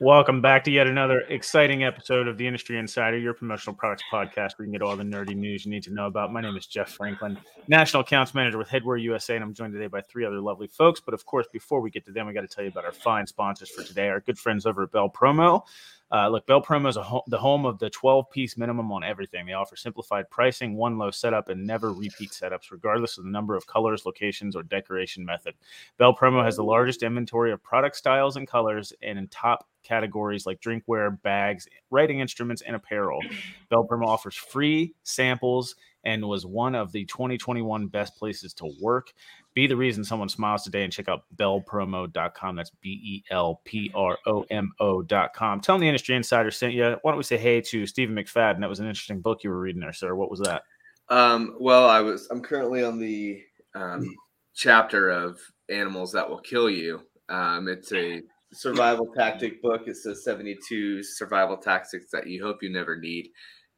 Welcome back to yet another exciting episode of the Industry Insider, your promotional products podcast where you can get all the nerdy news you need to know about. My name is Jeff Franklin, National Accounts Manager with Headwear USA, and I'm joined today by three other lovely folks. But of course, before we get to them, we got to tell you about our fine sponsors for today, our good friends over at Bel Promo. Uh, look, Bel Promo is ho- the home of the 12 piece minimum on everything. They offer simplified pricing, one low setup, and never repeat setups, regardless of the number of colors, locations, or decoration method. Bel Promo has the largest inventory of product styles and colors and in top categories like drinkware, bags, writing instruments, and apparel. Bel Promo offers free samples and was one of the 2021 best places to work. Be the reason someone smiles today and check out belpromo.com. That's B E L P R O M O.com. Tell them the industry insider sent you. Why don't we say hey to Stephen McFadden? That was an interesting book you were reading there, sir. What was that? Um, well, I was. I'm currently on the um, chapter of animals that will kill you. Um, it's a survival tactic book. It says 72 survival tactics that you hope you never need.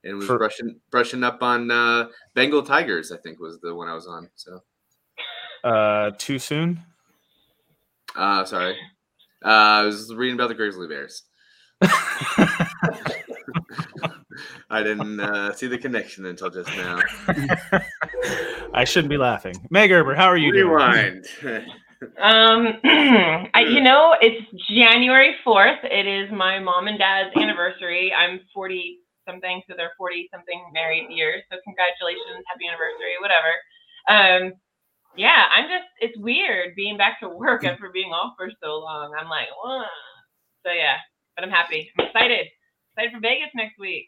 And was For- brushing brushing up on uh, Bengal tigers. I think was the one I was on. So, Uh, too soon? uh, sorry. Uh, I was reading about the grizzly bears. I didn't uh, see the connection until just now. I shouldn't be laughing. Meg Gerber, how are you doing? Rewind. Um, I, you know, it's January 4th. It is my mom and dad's anniversary. I'm 40 something, so they're 40 something married years. So congratulations, happy anniversary, whatever. Um, yeah, I'm just, it's weird being back to work after being off for so long. I'm like, what? So yeah, but I'm happy. I'm excited. Excited for Vegas next week.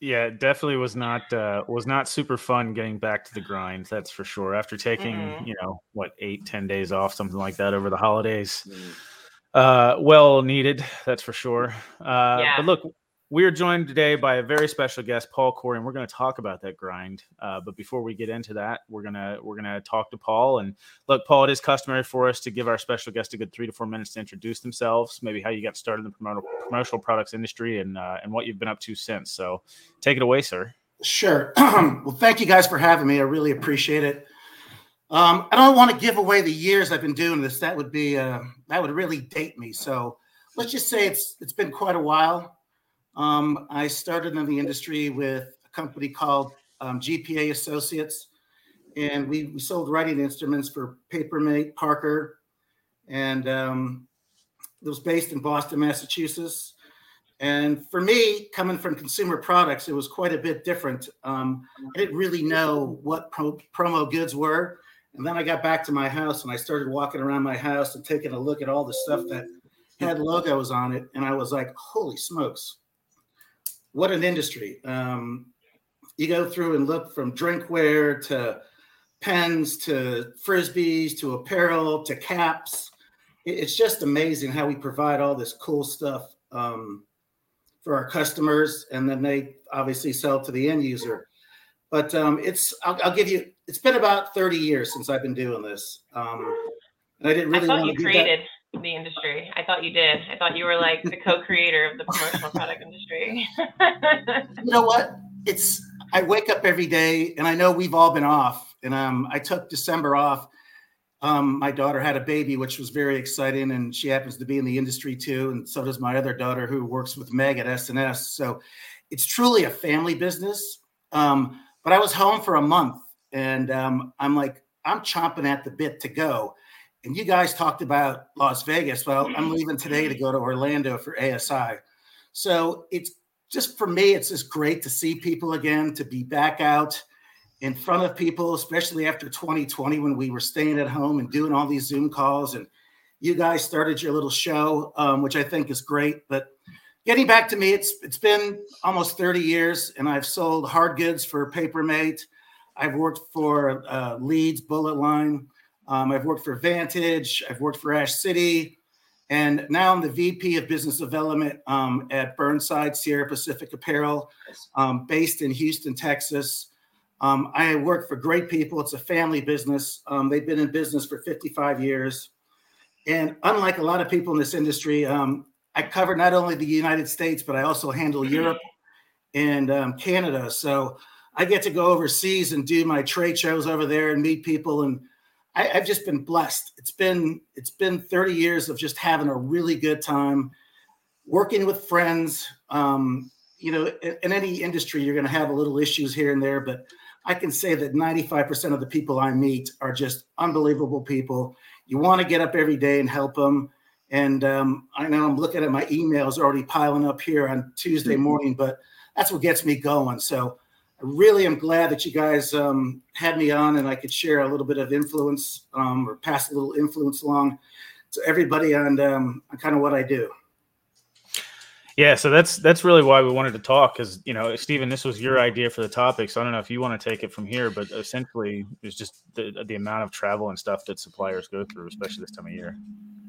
Yeah, it definitely was not uh, was not super fun getting back to the grind. That's for sure. After taking Mhm. you know what eight ten days off, something like that over the holidays, Mm. uh, well needed. That's for sure. Uh, Yeah. But look, we are joined today by a very special guest, Paul Corey, and we're going to talk about that grind. Uh, but before we get into that, we're gonna we're gonna talk to Paul. And look, Paul, it is customary for us to give our special guest a good three to four minutes to introduce themselves, maybe how you got started in the promotional products industry, and uh, and what you've been up to since. So take it away, sir. Sure. well, thank you guys for having me. I really appreciate it. Um, I don't want to give away the years I've been doing this. That would be uh, that would really date me. So let's just say it's it's been quite a while. Um, I started in the industry with a company called um, GPA Associates, and we, we sold writing instruments for Papermate, Parker, and um, it was based in Boston, Massachusetts. And for me, coming from consumer products, it was quite a bit different. Um, I didn't really know what pro- promo goods were. And then I got back to my house and I started walking around my house and taking a look at all the stuff that had logos on it. And I was like, holy smokes, what an industry. Um, you go through and look from drinkware to pens to frisbees to apparel to caps. It's just amazing how we provide all this cool stuff. Um, for our customers, and then they obviously sell to the end user. But um, it's I'll, I'll give you it's been about 30 years since I've been doing this. Um, and I didn't really I thought want you to do that. The industry. I thought you did. I thought you were like the co-creator of the promotional product industry. You know what? It's I wake up every day, and I know we've all been off. And um, I took December off. Um, my daughter had a baby, which was very exciting, and she happens to be in the industry too. And so does my other daughter, who works with Meg at SNS. So it's truly a family business. Um, but I was home for a month, and um, I'm like, I'm chomping at the bit to go. And you guys talked about Las Vegas. Well, I'm leaving today to go to Orlando for ASI. So it's just for me, it's just great to see people again, to be back out in front of people, especially after 2020 when we were staying at home and doing all these Zoom calls. And you guys started your little show, um, which I think is great. But getting back to me, it's it's been almost 30 years, and I've sold hard goods for Papermate. I've worked for uh, Leeds Bullet Line. Um, I've worked for Vantage. I've worked for Ash City. And now I'm the VP of Business Development um, at Burnside Sierra Pacific Apparel, um, based in Houston, Texas. Um, I work for great people. It's a family business. Um, they've been in business for 55 years. And unlike a lot of people in this industry, um, I cover not only the United States, but I also handle Europe and um, Canada. So I get to go overseas and do my trade shows over there and meet people. And I, have just been blessed. It's been it's been 30 years of just having a really good time, working with friends. Um, you know, in, in any industry, you're going to have a little issues here and there, but I can say that 95% of the people I meet are just unbelievable people. You want to get up every day and help them. And um, I know I'm looking at my emails already piling up here on Tuesday mm-hmm. morning, but that's what gets me going. So really am glad that you guys um, had me on and I could share a little bit of influence um, or pass a little influence along to everybody on, um, on kind of what I do. Yeah, so that's that's really why we wanted to talk because you know, Stephen, this was your idea for the topic. So I don't know if you want to take it from here, but essentially, it's just the the amount of travel and stuff that suppliers go through, especially this time of year.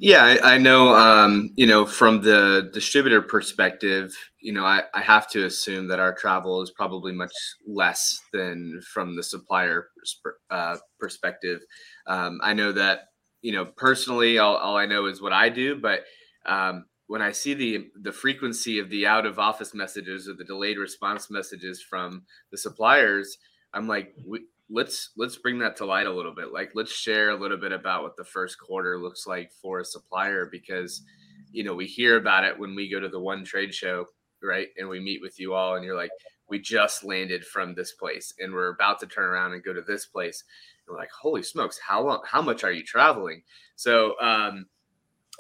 Yeah, I, I know. Um, you know, from the distributor perspective, you know, I, I have to assume that our travel is probably much less than from the supplier uh, perspective. Um, I know that you know personally, all, all I know is what I do, but um, when I see the the frequency of the out of office messages or the delayed response messages from the suppliers, I'm like, let's let's bring that to light a little bit. Like, let's share a little bit about what the first quarter looks like for a supplier because, you know, we hear about it when we go to the one trade show, right? And we meet with you all, and you're like, we just landed from this place, and we're about to turn around and go to this place. And we're like, holy smokes, how long? How much are you traveling? So. um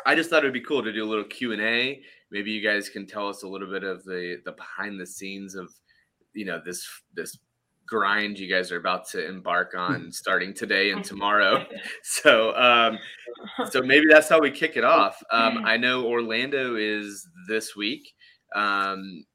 I just thought it would be cool to do a little Q and A. Maybe you guys can tell us a little bit of the the behind the scenes of you know this this grind you guys are about to embark on starting today and tomorrow. So um, so maybe that's how we kick it off. Um, I know Orlando is this week. Um,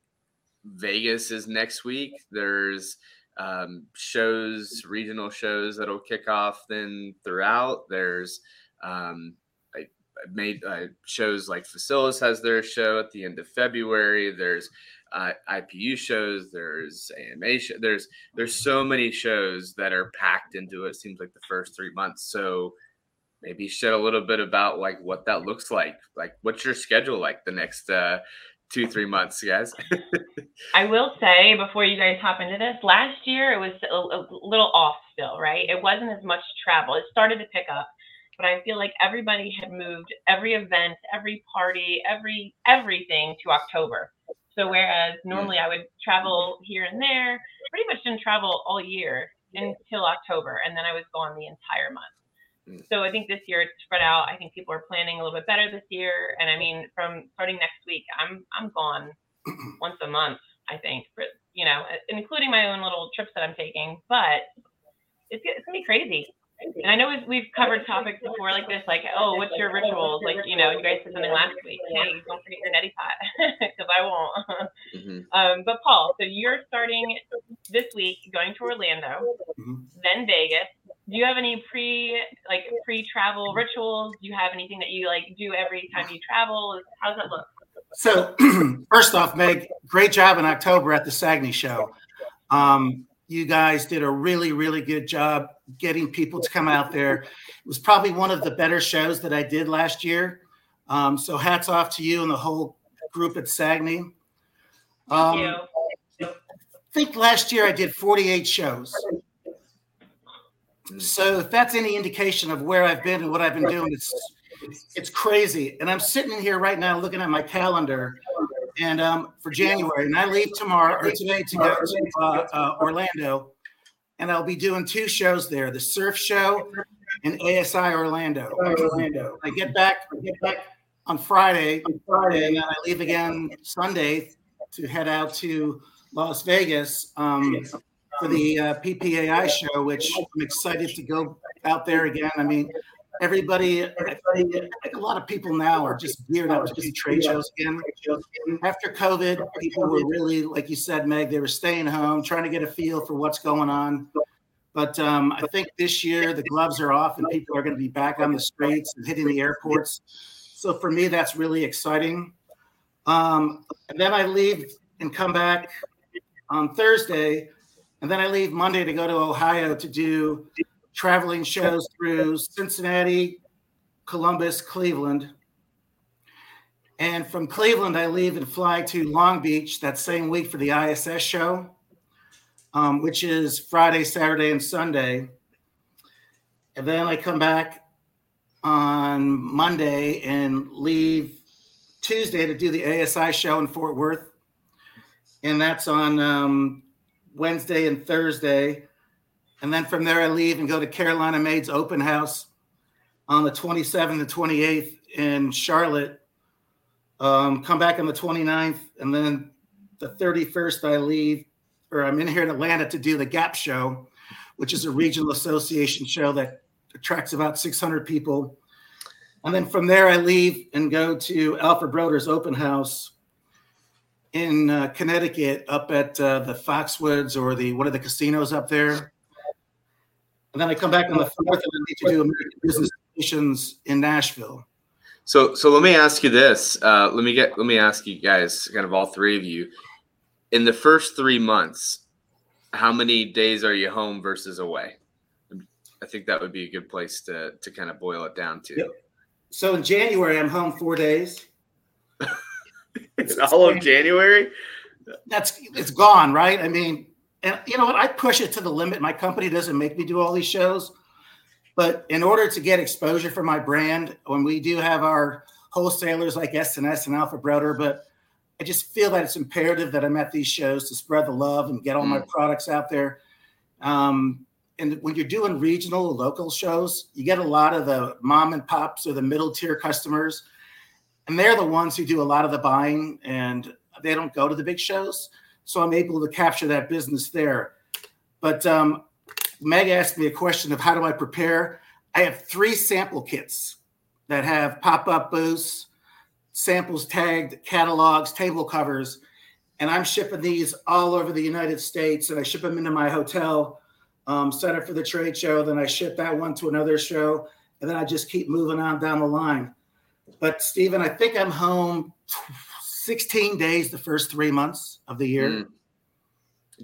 Vegas is next week. There's um, shows, regional shows that'll kick off then throughout. There's um, I made uh, shows like Facilis has their show at the end of February. There's uh, IPU shows. There's AMA. There's there's so many shows that are packed into it. Seems like the first three months. So maybe shed a little bit about like what that looks like. Like what's your schedule like the next uh, two three months, guys? I will say before you guys hop into this, last year it was a, a little off still, right? It wasn't as much travel. It started to pick up but I feel like everybody had moved every event, every party, every everything to October. So whereas normally I would travel here and there, pretty much didn't travel all year until October, and then I was gone the entire month. Mm. So I think this year it's spread out. I think people are planning a little bit better this year, and I mean, from starting next week, I'm I'm gone once a month. I think, for, you know, including my own little trips that I'm taking. But it's it's gonna be crazy. And I know we've, we've covered topics before like this, like, oh, what's your rituals? Like, you know, you guys said something last week. Hey, don't forget your neti pot, because I won't. mm-hmm. um, but Paul, so you're starting this week, going to Orlando, mm-hmm. then Vegas. Do you have any pre like pre travel rituals? Do you have anything that you like do every time you travel? How does that look? So, first off, Meg, great job in October at the SAAGNY show. Um, you guys did a really, really good job getting people to come out there. It was probably one of the better shows that I did last year. Um, so hats off to you and the whole group at SAAGNY. Um, I think last year I did 48 shows. So if that's any indication of where I've been and what I've been doing, it's it's crazy. And I'm sitting in here right now looking at my calendar and um, for January. And I leave tomorrow or today to go to uh, uh, Orlando, and I'll be doing two shows there: the Surf Show and ASI Orlando. Orlando. I get back. I get back on Friday. On Friday, and I leave again Sunday to head out to Las Vegas um, for the uh, PPAI show, which I'm excited to go out there again. I mean, everybody, I think a lot of people now are just geared up to do trade shows again. After COVID, people were really, like you said, Meg, they were staying home, trying to get a feel for what's going on. But um, I think this year the gloves are off and people are going to be back on the streets and hitting the airports. So for me, that's really exciting. Um, and then I leave and come back on Thursday, and then I leave Monday to go to Ohio to do traveling shows through Cincinnati, Columbus, Cleveland. And from Cleveland, I leave and fly to Long Beach that same week for the ISS show, um, which is Friday, Saturday, and Sunday. And then I come back on Monday and leave Tuesday to do the ASI show in Fort Worth. And that's on um, Wednesday and Thursday. And then from there, I leave and go to Carolina Made's Open House on the 27th and 28th in Charlotte. Um, come back on the 29th. And then the 31st, I leave, or I'm in here in Atlanta to do the Gap Show, which is a regional association show that attracts about 600 people. And then from there, I leave and go to Alpha Broder's open house in uh, Connecticut, up at uh, the Foxwoods or the what are the casinos up there. And then I come back on the fourth, and I need to do American Business Relations in Nashville. So, so let me ask you this. Uh, let me get. Let me ask you guys, kind of all three of you, in the first three months, how many days are you home versus away? I think that would be a good place to to kind of boil it down to. Yep. So in January, I'm home four days. it's all of January. That's it's gone, right? I mean, and you know what? I push it to the limit. My company doesn't make me do all these shows, but in order to get exposure for my brand, when we do have our wholesalers like SNS and Alpha Broder, but I just feel that it's imperative that I'm at these shows to spread the love and get all mm. my products out there. Um, and when you're doing regional local shows, you get a lot of the mom and pops or the middle tier customers, and they're the ones who do a lot of the buying, and they don't go to the big shows. So I'm able to capture that business there. But um, Meg asked me a question of how do I prepare. I have three sample kits that have pop up booths, samples tagged, catalogs, table covers, and I'm shipping these all over the United States, and I ship them into my hotel um, set up for the trade show. Then I ship that one to another show, and then I just keep moving on down the line. But Stephen, I think I'm home 16 days the first three months of the year. Mm.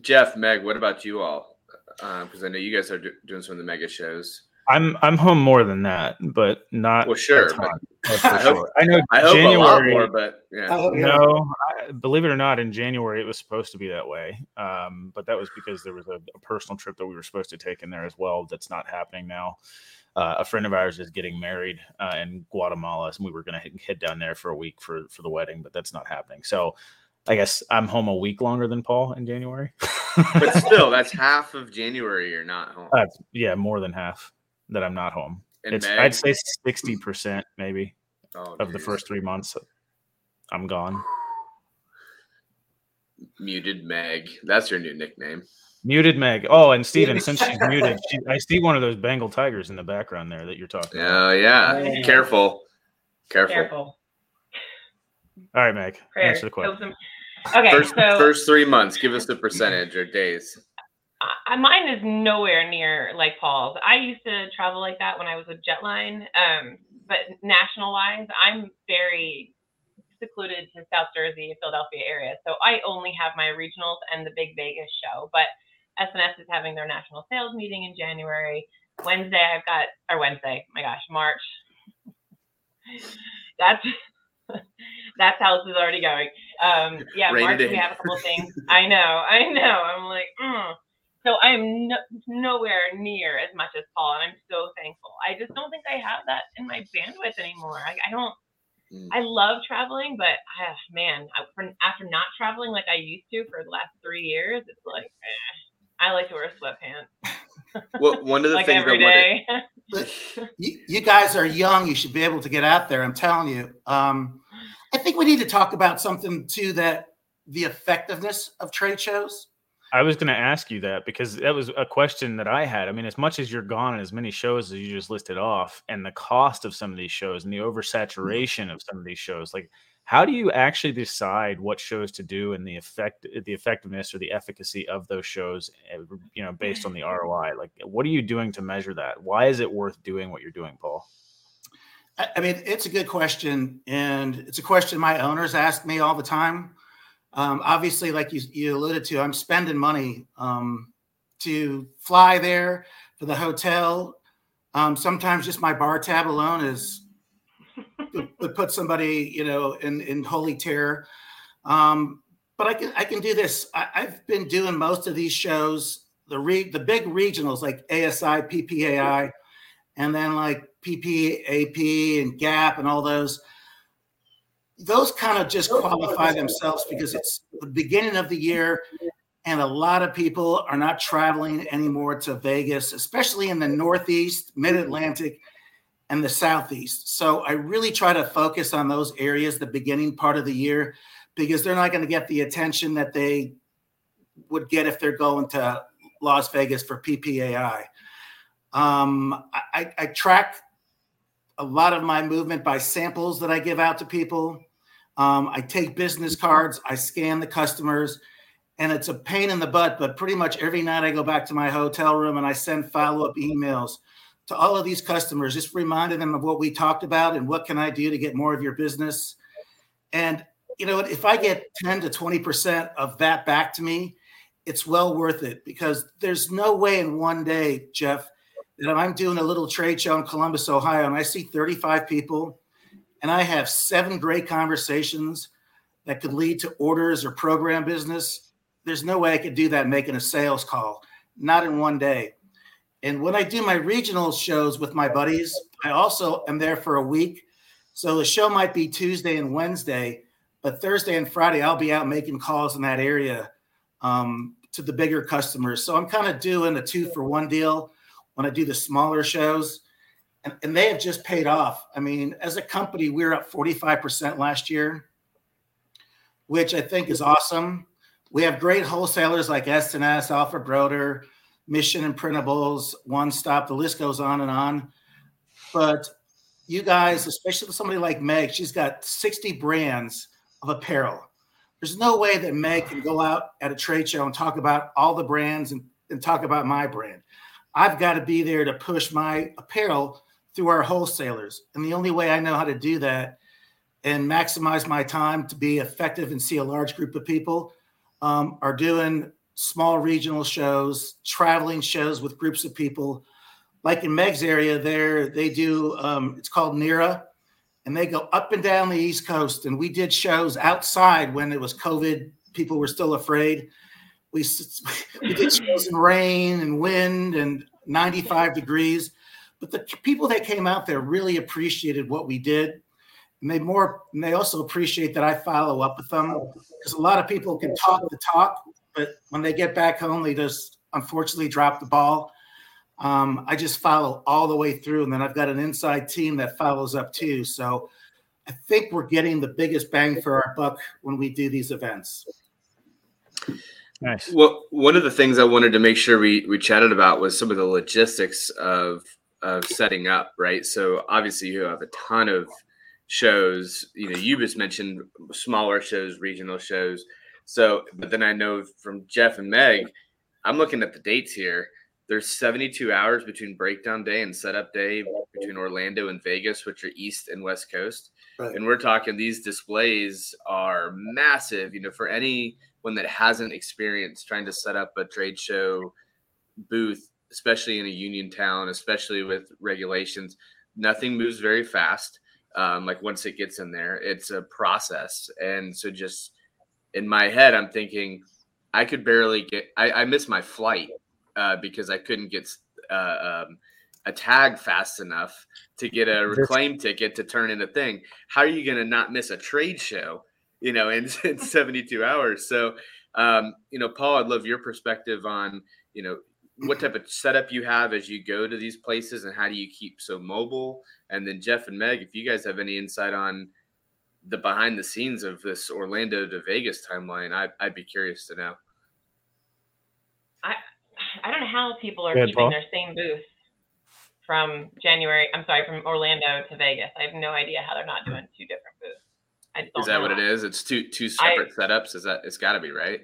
Jeff, Meg, what about you all? Because uh, I know you guys are do- doing some of the mega shows. I'm I'm home more than that, but not well. Sure, but I, hope, I know. I hope January, a lot more, but yeah. No, I, believe it or not, in January it was supposed to be that way, um, but that was because there was a, a, personal trip that we were supposed to take in there as well. That's not happening now. Uh, a friend of ours is getting married uh, in Guatemala, and we were going to head down there for a week for for the wedding, but that's not happening. So. I guess I'm home a week longer than Paul in January. but still, that's half of January. You're not home. Uh, yeah, more than half that I'm not home. It's I'd say sixty percent maybe oh, of the first three months. I'm gone. Muted Meg. That's your new nickname. Muted Meg. Oh, and Steven, since she's muted, she, I see one of those Bengal tigers in the background there that you're talking Oh, yeah. yeah. Careful. Careful. Careful. All right, Meg. Prayer. Answer the question. Okay. First, so, first three months, give us the percentage or days. I, mine is nowhere near like Paul's. I used to travel like that when I was with Jetline, um, but national wise, I'm very secluded to South Jersey, Philadelphia area. So I only have my regionals and the Big Vegas show. But SNS is having their national sales meeting in January. Wednesday, I've got, or Wednesday, my gosh, March. That's that's how this is already going. Um, yeah, March we have a couple things. I know, I know. I'm like, mm. So I'm no, nowhere near as much as Paul, and I'm so thankful. I just don't think I have that in my bandwidth anymore. I, I don't. Mm. I love traveling, but uh, man, after not traveling like I used to for the last three years, it's like eh, I like to wear sweatpants. well, one of the like things every day. you, you, guys are young. You should be able to get out there. I'm telling you. Um, I think we need to talk about something too that the effectiveness of trade shows. I was going to ask you that because that was a question that I had. I mean, as much as you're gone and as many shows as you just listed off, and the cost of some of these shows and the oversaturation of some of these shows, like how do you actually decide what shows to do and the effect, the effectiveness or the efficacy of those shows, eh, you know, based on the ROI? Like, what are you doing to measure that? Why is it worth doing what you're doing, Paul? I mean, it's a good question, and it's a question my owners ask me all the time. Um, obviously, like you, you alluded to, I'm spending money um, to fly there for the hotel. Um, sometimes just my bar tab alone is would put somebody, you know, in in holy terror. Um, but I can I can do this. I, have been doing most of these shows, the re, the big regionals like ASI, PPAI, and then like PPAP and GAP and all those. Those kind of just qualify themselves because it's the beginning of the year and a lot of people are not traveling anymore to Vegas, especially in the Northeast, Mid Atlantic, and the Southeast. So I really try to focus on those areas the beginning part of the year because they're not going to get the attention that they would get if they're going to Las Vegas for PPAI. Um, I, I track a lot of my movement by samples that I give out to people. Um, I take business cards, I scan the customers, and it's a pain in the butt. But pretty much every night I go back to my hotel room and I send follow up emails to all of these customers, just reminding them of what we talked about and what can I do to get more of your business. And you know, if I get 10 to 20% of that back to me, it's well worth it because there's no way in one day, Jeff, that I'm doing a little trade show in Columbus, Ohio, and I see 35 people and I have seven great conversations that could lead to orders or program business. There's no way I could do that making a sales call, not in one day. And when I do my regional shows with my buddies, I also am there for a week. So the show might be Tuesday and Wednesday, but Thursday and Friday, I'll be out making calls in that area um, to the bigger customers. So I'm kind of doing a two for one deal when I do the smaller shows. And, and they have just paid off. I mean, as a company, we are up 45% last year, which I think is awesome. We have great wholesalers like S&S, Alpha Broder, Mission Imprintables, One Stop. The list goes on and on. But you guys, especially somebody like Meg, she's got 60 brands of apparel. There's no way that Meg can go out at a trade show and talk about all the brands and, and talk about my brand. I've got to be there to push my apparel through our wholesalers. And the only way I know how to do that and maximize my time to be effective and see a large group of people um, are doing small regional shows, traveling shows with groups of people. Like in Meg's area, there they do. Um, it's called NERA, and they go up and down the East Coast. And we did shows outside when it was COVID. People were still afraid. We, we did shows in rain and wind and 95 degrees. But the people that came out there really appreciated what we did. And they more and they also appreciate that I follow up with them because a lot of people can talk the talk, but when they get back home, they just unfortunately drop the ball. Um, I just follow all the way through, and then I've got an inside team that follows up too. So I think we're getting the biggest bang for our buck when we do these events. Nice. Well, one of the things I wanted to make sure we we chatted about was some of the logistics of of setting up, right? So obviously you have a ton of shows. You know, you just mentioned smaller shows, regional shows. So, but then I know from Jeff and Meg, I'm looking at the dates here there's 72 hours between breakdown day and setup day between Orlando and Vegas, which are East and West Coast. Right. And we're talking these displays are massive. You know, for anyone that hasn't experienced trying to set up a trade show booth, especially in a union town, especially with regulations, nothing moves very fast. Um, like once it gets in there, it's a process. And so just in my head, I'm thinking I could barely get I, I miss my flight uh, because I couldn't get uh, um, a tag fast enough to get a reclaim ticket to turn in a thing. How are you going to not miss a trade show? You know, in, in 72 hours. So, um, you know, Paul, I'd love your perspective on, you know, what type of setup you have as you go to these places and how do you keep so mobile? And then Jeff and Meg, if you guys have any insight on the behind the scenes of this Orlando to Vegas timeline, I, I'd be curious to know. I I don't know how people are keeping Paul. their same booth from January. I'm sorry, from Orlando to Vegas. I have no idea how they're not doing two different booths. is that what it is? It's two two separate I, setups. Is that it's got to be right?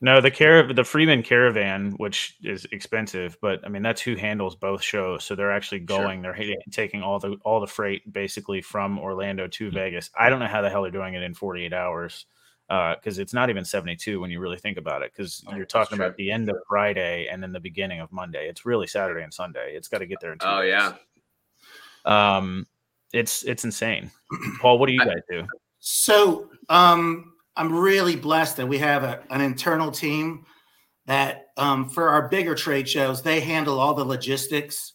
No, the carav the Freeman Caravan, which is expensive, but I mean that's who handles both shows. So they're actually going. Sure. They're taking all the all the freight basically from Orlando to Vegas. I don't know how the hell they're doing it in 48 hours because uh, it's not even 72 when you really think about it. Because oh, you're talking about the end of Friday and then the beginning of Monday. It's really Saturday and Sunday. It's got to get there in two. Oh days. yeah. Um, it's it's insane. Paul, what do you guys do? So um I'm really blessed that we have a, an internal team that um, for our bigger trade shows, they handle all the logistics.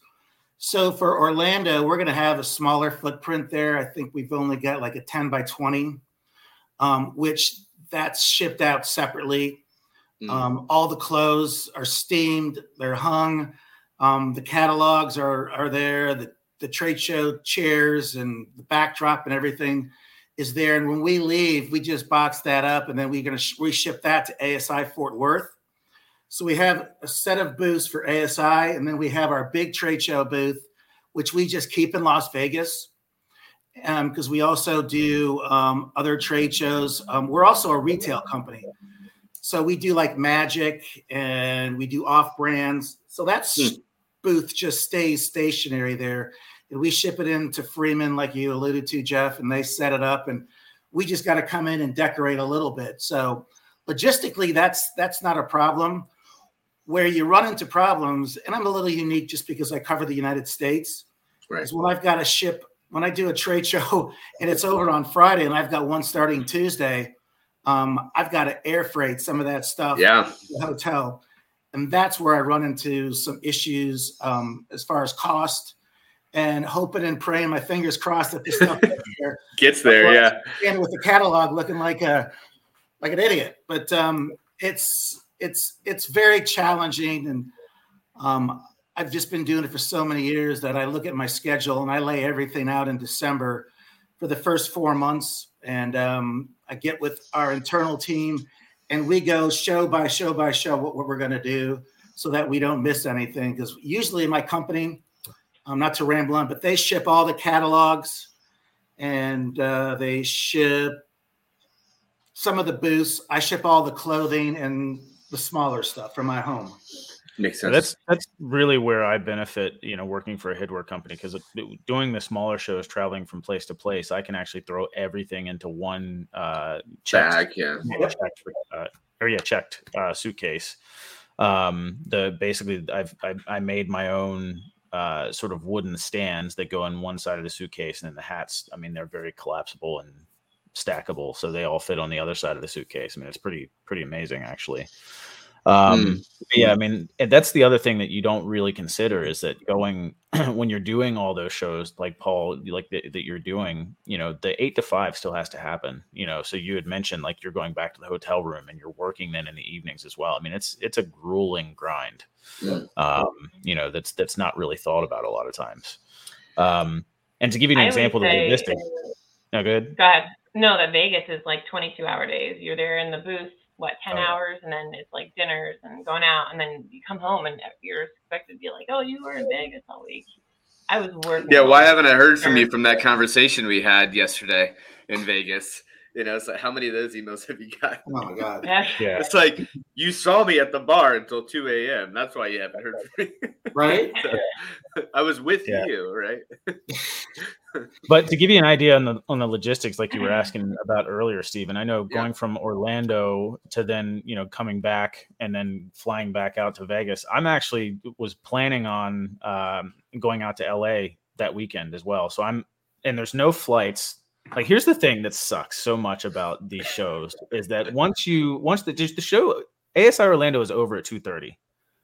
So for Orlando, we're going to have a smaller footprint there. I think we've only got like a 10 by 20, um, which that's shipped out separately. Mm. Um, all the clothes are steamed, they're hung. Um, the catalogs are, are there, the, the trade show chairs and the backdrop and everything is there. And when we leave, we just box that up and then we're going to sh- reship that to ASI Fort Worth. So we have a set of booths for ASI, and then we have our big trade show booth, which we just keep in Las Vegas because um, we also do um, other trade shows. Um, we're also a retail company. So we do like magic and we do off brands. So that hmm. booth just stays stationary there we ship it into Freeman, like you alluded to, Jeff, and they set it up, and we just got to come in and decorate a little bit. So logistically, that's that's not a problem. Where you run into problems, and I'm a little unique just because I cover the United States. Right. Is when I've got to ship when I do a trade show and it's over on Friday, and I've got one starting Tuesday. Um, I've got to air freight some of that stuff yeah. to the hotel. And that's where I run into some issues um, as far as cost and hoping and praying, my fingers crossed that this stuff gets there. gets there, yeah. And with the catalog looking like a like an idiot, but um, it's it's it's very challenging, and um, I've just been doing it for so many years that I look at my schedule and I lay everything out in December for the first four months, and um, I get with our internal team, and we go show by show by show what, what we're going to do so that we don't miss anything. Because usually in my company um, not to ramble on, but they ship all the catalogs and uh, they ship some of the booths. I ship all the clothing and the smaller stuff from my home. Makes sense. That's that's really where I benefit, you know, working for a headwear company because doing the smaller shows, traveling from place to place, I can actually throw everything into one uh, checked, bag, yeah, checked, uh, or yeah, checked uh, suitcase. Um, the basically, I've I, I made my own uh, sort of wooden stands that go on one side of the suitcase, and then the hats. I mean, they're very collapsible and stackable, so they all fit on the other side of the suitcase. I mean, it's pretty pretty amazing actually. Um, mm. Yeah, I mean that's the other thing that you don't really consider is that going when you're doing all those shows like Paul, like the, that you're doing, you know, the eight to five still has to happen. You know, so you had mentioned like you're going back to the hotel room and you're working then in the evenings as well. I mean, it's it's a grueling grind. Mm. Um, you know, that's that's not really thought about a lot of times. Um, and to give you an I example, the logistics. No, good. Go ahead. No, that Vegas is like 22 hour days. You're there in the booth what 10 oh. hours and then it's like dinners and going out and then you come home and you're expected to be like oh you were in vegas all week. I was working yeah why haven't i heard from you from that conversation we had yesterday in vegas you know, it's like how many of those emails have you got? Oh my god! Yeah. It's like you saw me at the bar until two a.m. That's why you haven't heard from me, right? so, I was with yeah. you, right? but to give you an idea on the on the logistics, like you were asking about earlier, Stephen, I know going yeah. from Orlando to then you know coming back and then flying back out to Vegas. I'm actually was planning on um, going out to LA that weekend as well. So I'm and there's no flights like here's the thing that sucks so much about these shows is that once you once the the show ASI Orlando is over at 2:30.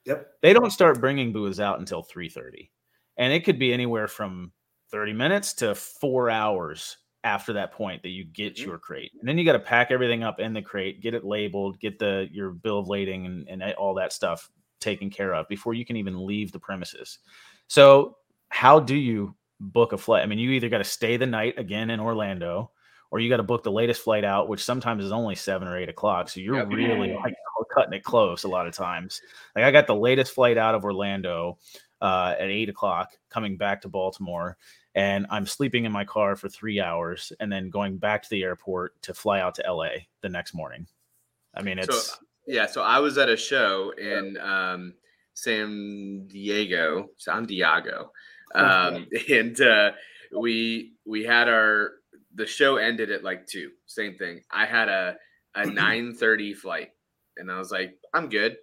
Yep. They don't start bringing booths out until 3:30. And it could be anywhere from 30 minutes to 4 hours after that point that you get mm-hmm. your crate. And then you got to pack everything up in the crate, get it labeled, get the your bill of lading and, and all that stuff taken care of before you can even leave the premises. So how do you book a flight. I mean, you either got to stay the night again in Orlando, or you got to book the latest flight out, which sometimes is only seven or eight o'clock. So you're yep. really like cutting it close a lot of times. Like I got the latest flight out of Orlando uh, at eight o'clock, coming back to Baltimore, and I'm sleeping in my car for three hours, and then going back to the airport to fly out to LA the next morning. I mean, it's. So, yeah, so I was at a show in um, San Diego, San Diego, um, and uh, we we had our the show ended at like two. Same thing. I had a a nine thirty flight, and I was like, I'm good.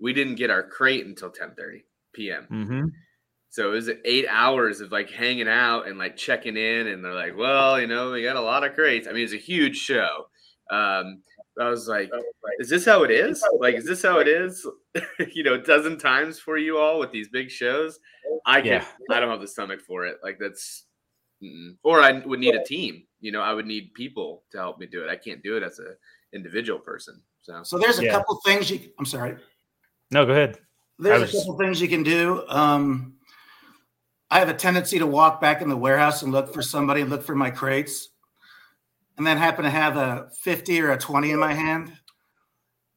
We didn't get our crate until ten thirty p.m. Mm-hmm. So it was eight hours of like hanging out and like checking in, and they're like, "Well, you know, we got a lot of crates." I mean, it's a huge show. Um, I was like, "Is this how it is? Like, is this how it is? you know, a dozen times for you all with these big shows? I can, Yeah. I don't have the stomach for it. Like, that's, mm-mm. or I would need a team. You know, I would need people to help me do it. I can't do it as a individual person. So, So there's a Yeah. couple things you. I'm sorry. No, go ahead. There's was- a couple things you can do. Um, I have a tendency to walk back in the warehouse and look for somebody, look for my crates, and then happen to have a 50 or a 20 in my hand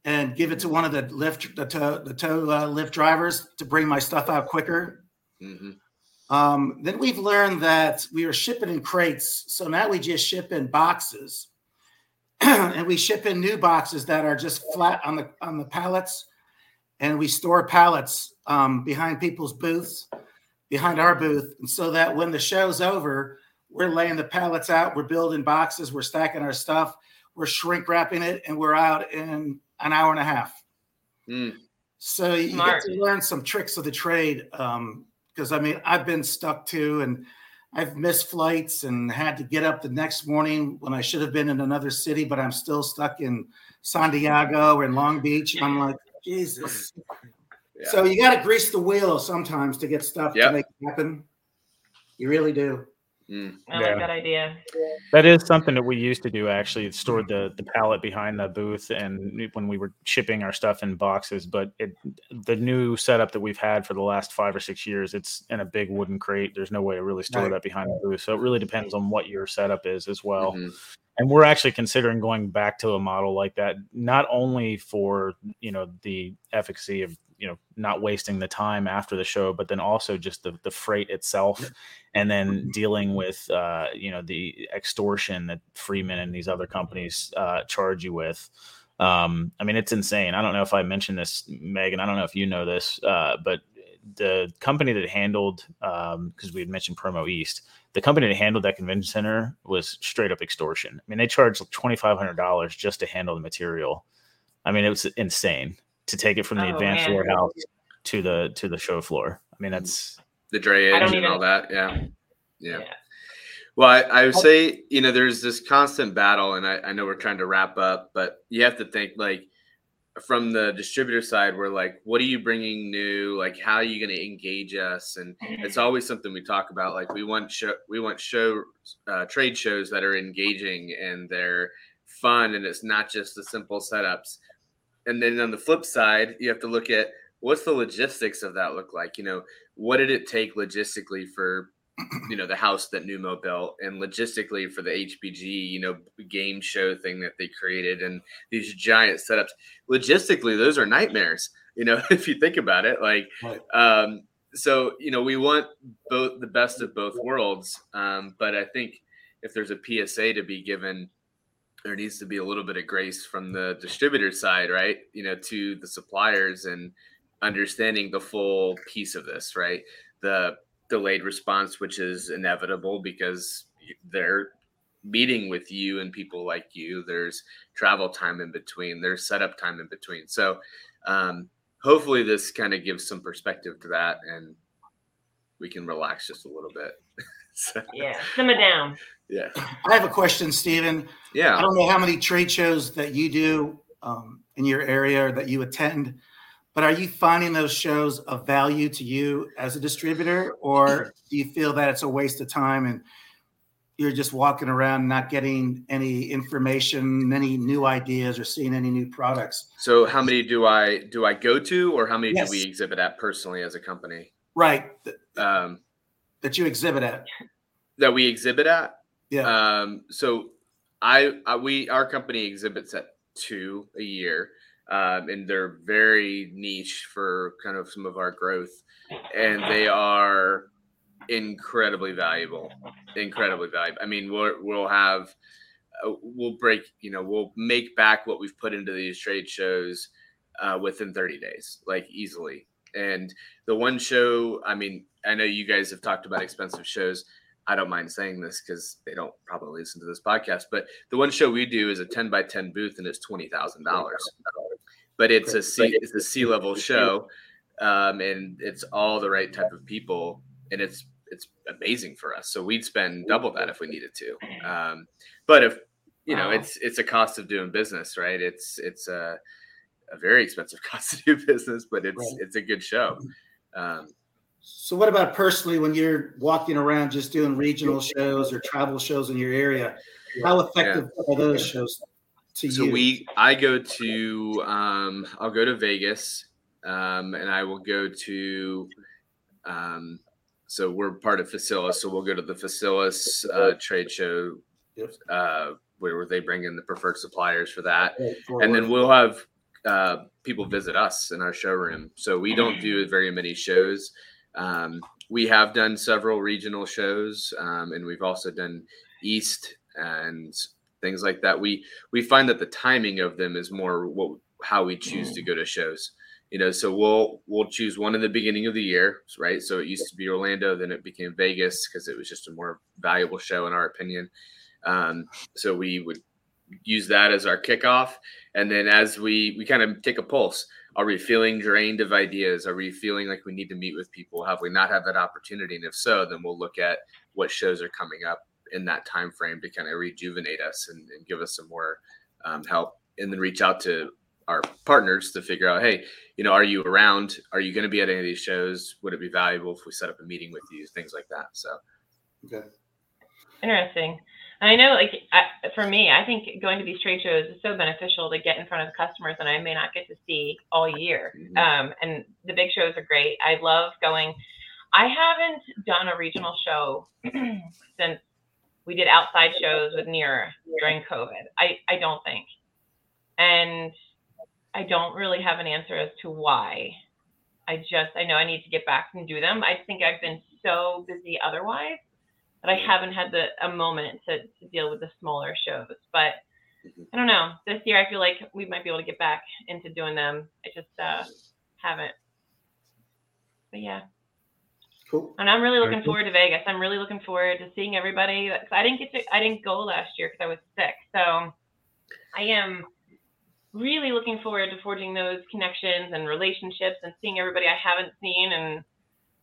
and give it to one of the lift, the tow, the tow uh, lift drivers to bring my stuff out quicker. mhm. Um, then we've learned that we are shipping in crates. So now we just ship in boxes. and we ship in new boxes that are just flat on the on the pallets. And we store pallets um, behind people's booths, behind our booth. And so that when the show's over, we're laying the pallets out, we're building boxes, we're stacking our stuff, we're shrink wrapping it, and we're out in an hour and a half. Mm. So you Smart. get to learn some tricks of the trade. Because I mean, I've been stuck too, and I've missed flights and had to get up the next morning when I should have been in another city, but I'm still stuck in San Diego or in Long Beach. I'm like, Jesus. Yeah. So you got to grease the wheel sometimes to get stuff Yep. to make it happen. You really do. Mm. I Yeah. like that idea. That is something that we used to do. Actually, It stored the the pallet behind the booth, and when we were shipping our stuff in boxes. But it, the new setup that we've had for the last five or six years, it's in a big wooden crate. There's no way to really store Right. that behind the booth. So it really depends on what your setup is as well. Mhm. and we're actually considering going back to a model like that not only for you know the efficacy of you know not wasting the time after the show but then also just the, the freight itself and then dealing with uh, you know the extortion that freeman and these other companies uh, charge you with. Um, i mean it's insane. I don't know if i mentioned this megan i don't know if you know this uh, but the company that handled because we had mentioned promo east the company that handled that convention center was straight up extortion. I mean, they charged twenty five hundred dollars just to handle the material. I mean, it was insane to take it from the Oh, advanced man. warehouse to the to the show floor. I mean, that's the dray I edge don't and even- all that. Yeah. Yeah. Yeah. Well, I, I would say, you know, there's this constant battle, and I, I know we're trying to wrap up, but you have to think like from the distributor side, we're like, what are you bringing new? Like, how are you going to engage us? And it's always something we talk about. Like, we want show, we want show, uh, trade shows that are engaging and they're fun, and it's not just the simple setups. And then on the flip side, you have to look at what's the logistics of that look like. You know, what did it take logistically for you know the house that Numo built and logistically for the HBG you know game show thing that they created and these giant setups logistically those are nightmares you know if you think about it like Right. um so you know we want both the best of both worlds um but I think if there's a PSA to be given there needs to be a little bit of grace from the distributor side right you know to the suppliers and understanding the full piece of this right the delayed response, which is inevitable because they're meeting with you and people like you. There's travel time in between, there's setup time in between. So, um, hopefully, this kind of gives some perspective to that and we can relax just a little bit. so, Yeah. Simmer down. Yeah. I have a question, Stephen. Yeah. I don't know how many trade shows that you do um, in your area or that you attend, but are you finding those shows of value to you as a distributor, or do you feel that it's a waste of time and you're just walking around not getting any information, any new ideas, or seeing any new products? So, how many do I do I go to, or how many Yes. do we exhibit at personally as a company? Right, Um, that you exhibit at. that we exhibit at. Yeah. Um, so I, I we our company exhibits at two a year, um, and they're very niche for kind of some of our growth, and they are incredibly valuable, incredibly valuable. I mean, we'll we'll have uh, we'll break, you know, we'll make back what we've put into these trade shows uh, within 30 days, like easily. And the one show, I mean, I know you guys have talked about expensive shows. I don't mind saying this because they don't probably listen to this podcast, but the one show we do is a 10 by 10 booth and it's $20,000. But it's a C, it's a C level show. Um, and it's all the right type of people and it's it's amazing for us. So we'd spend double that if we needed to. Um, but if you know, wow. it's it's a cost of doing business, right? It's it's a, a very expensive cost to do business, but it's right. it's a good show. Um, so what about personally when you're walking around just doing regional shows or travel shows in your area? How effective yeah. are those shows to so you? So we I go to um, I'll go to Vegas um, and I will go to um, so we're part of Facilis, so we'll go to the Facilis uh, trade show uh, where they bring in the preferred suppliers for that, and then we'll have uh, people visit us in our showroom. So we don't do very many shows. Um, we have done several regional shows, um, and we've also done East and things like that. We we find that the timing of them is more what how we choose to go to shows. You know so we'll we'll choose one in the beginning of the year right? So it used to be orlando then it became vegas because it was just a more valuable show in our opinion. Um, so we would use that as our kickoff. And then as we we kind of take a pulse are we feeling drained of ideas are we feeling like we need to meet with people have we not had that opportunity and if so then we'll look at what shows are coming up in that time frame to kind of rejuvenate us and, and give us some more um, help and then reach out to our partners to figure out, hey, you know, are you around? Are you going to be at any of these shows? Would it be valuable if we set up a meeting with you? Things like that. So, okay. Interesting. I know, like I, for me, I think going to these trade shows is so beneficial to get in front of customers that I may not get to see all year. Mm-hmm. Um, and the big shows are great. I love going. I haven't done a regional show since we did outside shows with NERA during COVID. I, I don't think. And I don't really have an answer as to why. I just I know I need to get back and do them. I think I've been so busy otherwise that I haven't had the a moment to, to deal with the smaller shows. But mm-hmm. I don't know. This year I feel like we might be able to get back into doing them. I just uh, haven't. But yeah. Cool. And I'm really looking forward to Vegas. I'm really looking forward to seeing everybody. I didn't get to I didn't go last year because I was sick. So I am really looking forward to forging those connections and relationships and seeing everybody I haven't seen and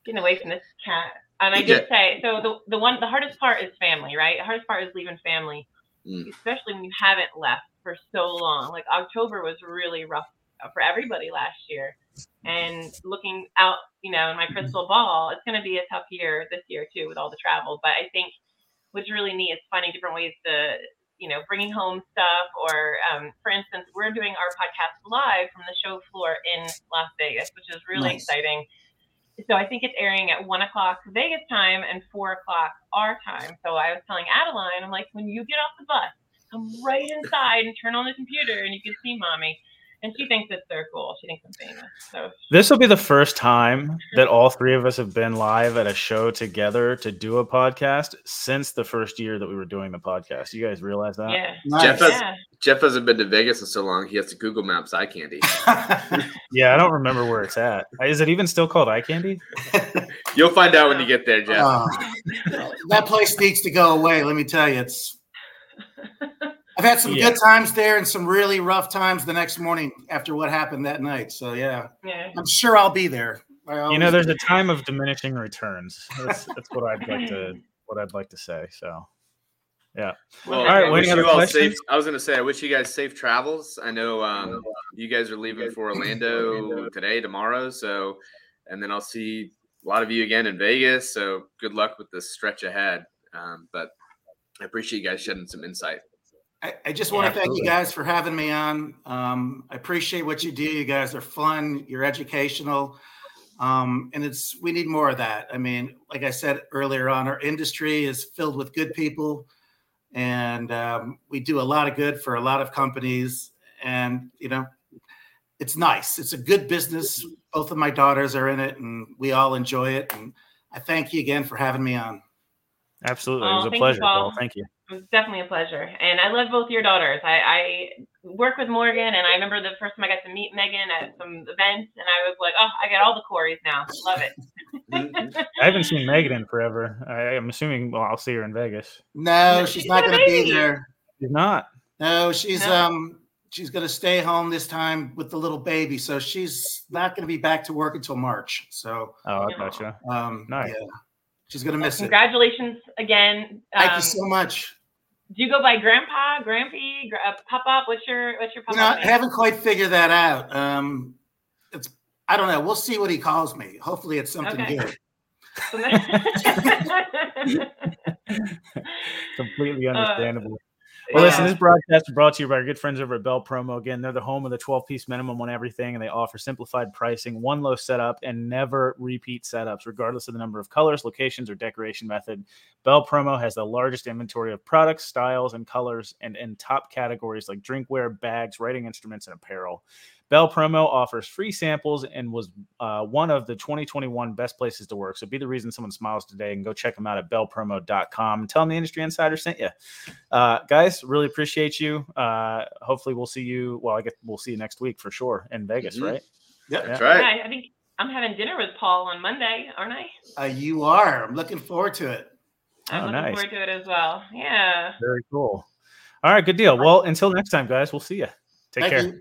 getting away from this cat. And I did say, so the, the one, the hardest part is family, right? The hardest part is leaving family, mm. especially when you haven't left for so long. Like October was really rough for everybody last year. And looking out, you know, in my crystal ball, it's going to be a tough year this year too with all the travel. But I think what's really neat is finding different ways to you know, bringing home stuff, or um, for instance, we're doing our podcast live from the show floor in Las Vegas, which is really nice. exciting. So I think it's airing at one o'clock Vegas time and four o'clock our time. So I was telling Adeline, I'm like, when you get off the bus, come right inside and turn on the computer, and you can see mommy and she thinks it's so cool. She thinks I'm famous. So this will be the first time that all three of us have been live at a show together to do a podcast since the first year that we were doing the podcast. You guys realize that? Yeah. Nice. Jeff, has, yeah. Jeff hasn't been to Vegas in so long. He has to Google Maps eye candy. yeah, I don't remember where it's at. Is it even still called eye candy? You'll find out when you get there, Jeff. Uh, that place needs to go away. Let me tell you, it's I've had some yeah. good times there and some really rough times the next morning after what happened that night. So yeah, yeah. I'm sure I'll be there. You know, there's a time of diminishing returns. That's, that's what I'd like to what I'd like to say. So. Yeah. Well, all right. Waiting you all safe. I was going to say, I wish you guys safe travels. I know um, you guys are leaving for Orlando today, tomorrow. So, and then I'll see a lot of you again in Vegas. So, good luck with this stretch ahead. Um, but I appreciate you guys shedding some insight. I, I just want to thank you guys for having me on. Um, I appreciate what you do. You guys are fun. You're educational. Um, and it's we need more of that. I mean, like I said earlier on, our industry is filled with good people, and um, we do a lot of good for a lot of companies. And you know, it's nice. It's a good business. Both of my daughters are in it, and we all enjoy it. And I thank you again for having me on. Absolutely, it was a pleasure, you, Paul. Paul. Thank you. It was definitely a pleasure, and I love both your daughters. I, I work with Morgan, and I remember the first time I got to meet Megan at some events, and I was like, "Oh, I got all the Corys now. Love it." I haven't seen Megan in forever. I, am assuming. Well, I'll see her in Vegas. No, she's, she's not going to be there. She's not. No, she's no. um she's going to stay home this time with the little baby, so she's not going to be back to work until March. So. Oh, I gotcha. Um, nice. Yeah. She's gonna miss well, congratulations it. Congratulations again. Thank um, you so much. Do you go by Grandpa, Grampy, uh, Pop Up? What's your What's your Pop Up? I haven't quite figured that out. Um, it's I don't know. We'll see what he calls me. Hopefully, it's something okay. good. Completely uh, understandable. Well, yeah. listen, this broadcast is brought to you by our good friends over at Bel Promo. Again, they're the home of the 12 piece minimum on everything, and they offer simplified pricing, one low setup, and never repeat setups, regardless of the number of colors, locations, or decoration method. Bel Promo has the largest inventory of products, styles, and colors, and in top categories like drinkware, bags, writing instruments, and apparel. Bel Promo offers free samples and was uh, one of the 2021 best places to work. So be the reason someone smiles today and go check them out at belpromo.com and tell them the Industry Insider sent you. Uh, guys, really appreciate you. Uh, hopefully we'll see you. Well, I guess we'll see you next week for sure in Vegas, mm-hmm. right? Yeah, that's right. Yeah, I think I'm having dinner with Paul on Monday, aren't I? Uh, you are. I'm looking forward to it. I'm oh, looking nice. forward to it as well. Yeah. Very cool. All right, good deal. Well, until next time, guys, we'll see you. Take Thank care. You.